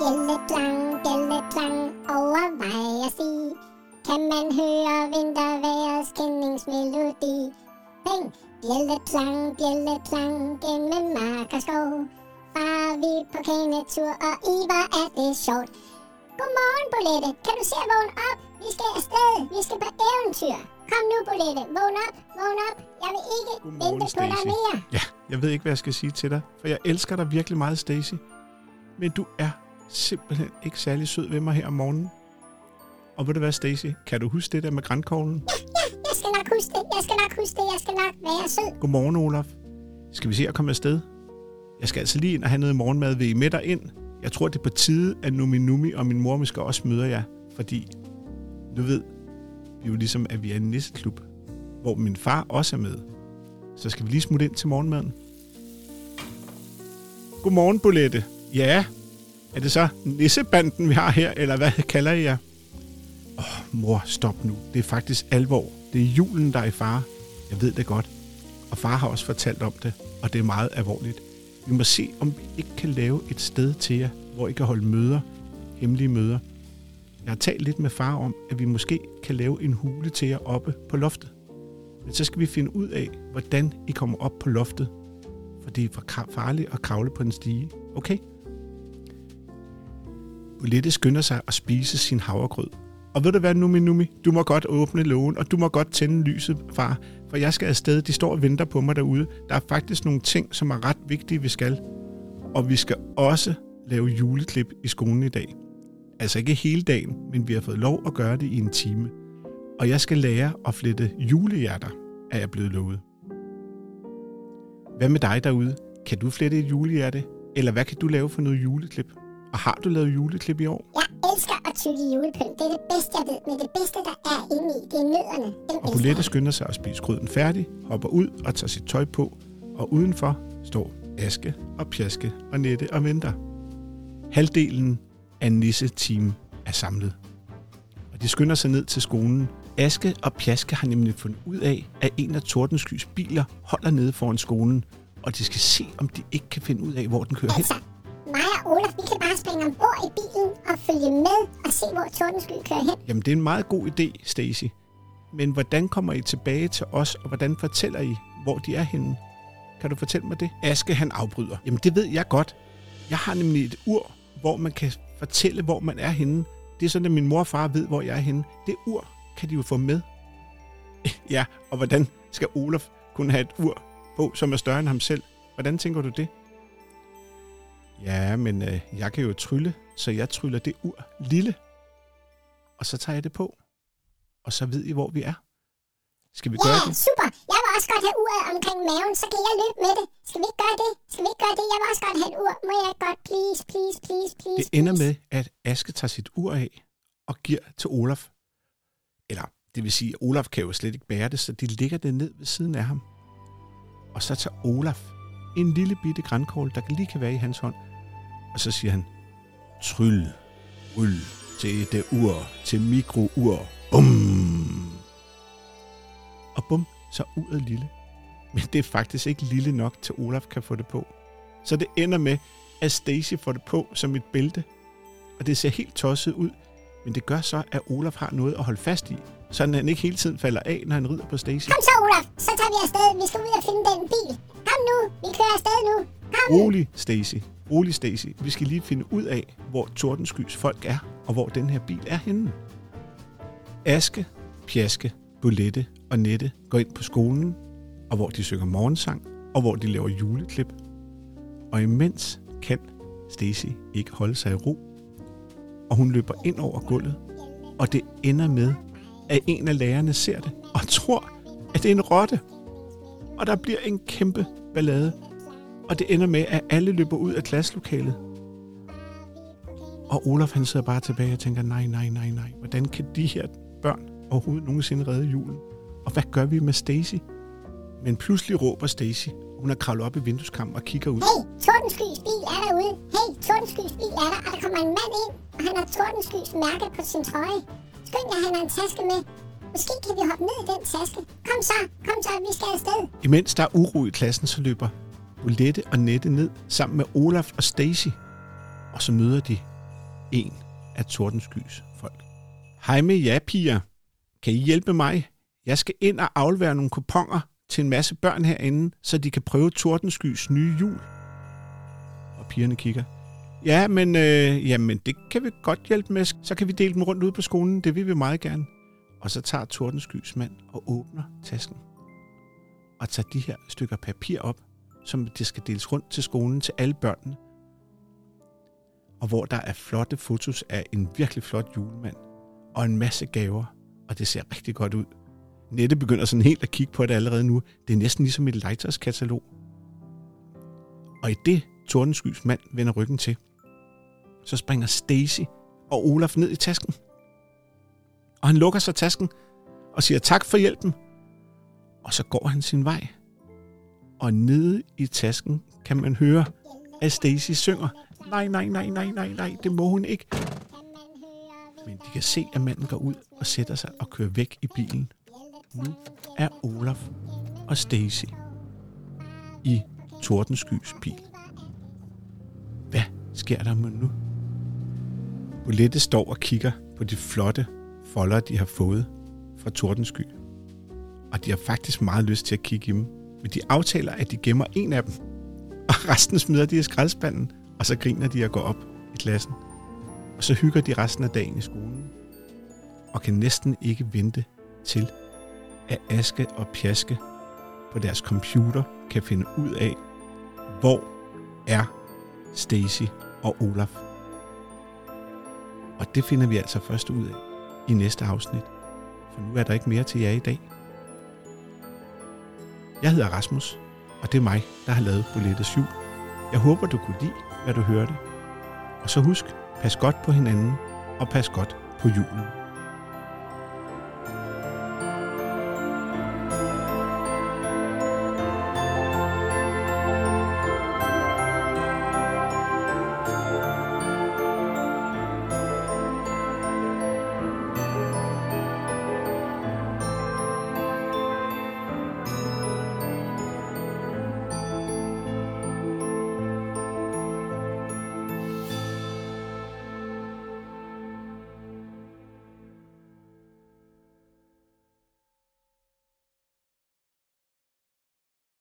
Bjælletlang, bjælletlang, overvej at sige. Kan man høre vintervejrets kendingsmelodi? Bing, bjælletlang, bjælletlang, gennem mark og skov. Far vi på kanetur, og i hvor er det sjovt. Godmorgen, Bolette. Kan du se at vågne op? Vi skal afsted. Vi skal på eventyr. Kom nu, Bolette. Vågn op. Vågn op. Jeg vil ikke Godmorgen, vente på dig mere. Ja, jeg ved ikke, hvad jeg skal sige til dig, for jeg elsker dig virkelig meget, Stacy. Men du er simpelthen ikke særlig sød ved mig her om morgenen. Og ved du hvad, Stacy? Kan du huske det der med grænkoglen? Jeg skal nok huske det. Jeg skal nok huske det. Jeg skal nok være sød. Godmorgen, Olaf. Skal vi se at komme afsted? Jeg skal altså lige ind og have noget morgenmad. Vil I med dig ind? Jeg tror, det er på tide, at Numi Numi og min mor måske også møder jer. Fordi, du ved, vi er jo ligesom, at vi er en nisseklub, hvor min far også er med. Så skal vi lige smutte ind til morgenmaden. Godmorgen, Bolette. Ja, er det så nissebanden, vi har her, eller hvad kalder I jer? Åh, oh, mor, stop nu. Det er faktisk alvor. Det er julen, der er i fare. Jeg ved det godt. Og far har også fortalt om det, og det er meget alvorligt. Vi må se, om vi ikke kan lave et sted til jer, hvor I kan holde møder, hemmelige møder. Jeg har talt lidt med far om, at vi måske kan lave en hule til jer oppe på loftet. Men så skal vi finde ud af, hvordan I kommer op på loftet. For det er for farligt at kravle på en stige. Okay? Bolette skynder sig at spise sin havregrød. Og ved du hvad, Numi Numi? Du må godt åbne lågen, og du må godt tænde lyset, far. For jeg skal afsted. De står og venter på mig derude. Der er faktisk nogle ting, som er ret vigtige, vi skal. Og vi skal også lave juleklip i skolen i dag. Altså ikke hele dagen, men vi har fået lov at gøre det i en time. Og jeg skal lære at flette julehjerter, er jeg blevet lovet. Hvad med dig derude? Kan du flette et julehjerte? Eller hvad kan du lave for noget juleklip? Og har du lavet juleklip i år? Jeg elsker at tykke julepynt. Det er det bedste, jeg ved. Men det bedste, der er inde i, det er nødderne. Dem Og Bolette skynder sig at spise gryden færdig, hopper ud og tager sit tøj på, og udenfor står Aske og Pjaske og Nette og venter. Halvdelen af Nisse-team er samlet. Og de skynder sig ned til skolen. Aske og Pjaske har nemlig fundet ud af, at en af Tordenskys biler holder nede foran skolen, og de skal se, om de ikke kan finde ud af, hvor den kører hen. Altså, mig og bare springe ombord i bilen og følge med og se, hvor Tordensky kører hen. Jamen, det er en meget god idé, Stacy. Men hvordan kommer I tilbage til os, og hvordan fortæller I, hvor de er henne? Kan du fortælle mig det? Aske, han afbryder. Jamen, det ved jeg godt. Jeg har nemlig et ur, hvor man kan fortælle, hvor man er henne. Det er sådan, at min mor og far ved, hvor jeg er henne. Det ur kan de jo få med. ja, og hvordan skal Olaf kunne have et ur på, som er større end ham selv? Hvordan tænker du det? Ja, men øh, jeg kan jo trylle, så jeg tryller det ur lille. Og så tager jeg det på. Og så ved I, hvor vi er. Skal vi gøre Ja, det? super. Jeg vil også godt have uret omkring maven, så kan jeg løbe med det. Skal vi ikke gøre det? Skal vi ikke gøre det? Jeg vil også godt have et ur. Må jeg godt? Please, please, please, please. Det ender please. med, at Aske tager sit ur af og giver til Olaf. Eller, det vil sige, at Olaf kan jo slet ikke bære det, så de ligger det ned ved siden af ham. Og så tager Olaf en lille bitte grænkål, der lige kan være i hans hånd. Og så siger han, tryl, rull til det ur, til mikrour. Bum! Og bum, så er uret lille. Men det er faktisk ikke lille nok, til Olaf kan få det på. Så det ender med, at Stacy får det på som et bælte. Og det ser helt tosset ud, men det gør så, at Olaf har noget at holde fast i, så han ikke hele tiden falder af, når han rider på Stacy. Kom så, Olaf. Så tager vi afsted. Vi skal ud og finde den bil. Kom nu. Vi kører afsted nu. Kom. Rolig, Stacy. Rolig, Stacy. Vi skal lige finde ud af, hvor Tordenskys folk er, og hvor den her bil er henne. Aske, Pjaske, Bolette og Nette går ind på skolen, og hvor de synger morgensang, og hvor de laver juleklip. Og imens kan Stacy ikke holde sig i ro, og hun løber ind over gulvet, og det ender med, at en af lærerne ser det, og tror, at det er en rotte. Og der bliver en kæmpe ballade, og det ender med, at alle løber ud af klasselokalet. Og Olaf han sidder bare tilbage og tænker, nej, nej, nej, nej. Hvordan kan de her børn overhovedet nogensinde redde julen? Og hvad gør vi med Stacy? Men pludselig råber Stacy. Hun er kravlet op i vindueskampen og kigger ud. Hey, Tordenskys bil er derude. Hey, Tordenskys bil er der, og der kommer en mand ind, og han har Tordenskys mærke på sin trøje. Skynd jer, han har en taske med. Måske kan vi hoppe ned i den taske. Kom så, kom så, vi skal afsted. Imens der er uro i klassen, så løber Bolette og Nette ned sammen med Olaf og Stacy. Og så møder de en af Tordenskys folk. Hej med jer, piger. Kan I hjælpe mig? Jeg skal ind og aflevere nogle kuponer til en masse børn herinde, så de kan prøve Tordenskys nye jul. Og pigerne kigger. Ja, men, øh, jamen, det kan vi godt hjælpe med. Så kan vi dele dem rundt ud på skolen. Det vil vi meget gerne. Og så tager Tordenskys mand og åbner tasken. Og tager de her stykker papir op, som det skal deles rundt til skolen til alle børnene. Og hvor der er flotte fotos af en virkelig flot julemand. Og en masse gaver. Og det ser rigtig godt ud. Nette begynder sådan helt at kigge på det allerede nu. Det er næsten ligesom et legetøjskatalog. Og i det Tordenskys mand vender ryggen til, så springer Stacy og Olaf ned i tasken. Og han lukker sig tasken og siger tak for hjælpen. Og så går han sin vej. Og nede i tasken kan man høre, at Stacy synger, nej, nej, nej, nej, nej, nej, det må hun ikke. Men de kan se, at manden går ud og sætter sig og kører væk i bilen. Nu er Olaf og Stacy i Tordenskys bil. Hvad sker der med nu? Bolette står og kigger på de flotte folder, de har fået fra Tordensky. Og de har faktisk meget lyst til at kigge i dem. Men de aftaler, at de gemmer en af dem. Og resten smider de i skraldespanden. Og så griner de og går op i klassen. Og så hygger de resten af dagen i skolen. Og kan næsten ikke vente til, at Aske og Pjaske på deres computer kan finde ud af, hvor er Stacy og Olaf. Og det finder vi altså først ud af i næste afsnit, for nu er der ikke mere til jer i dag. Jeg hedder Rasmus, og det er mig, der har lavet Bolettes Jul. Jeg håber, du kunne lide, hvad du hørte. Og så husk, pas godt på hinanden, og pas godt på julen.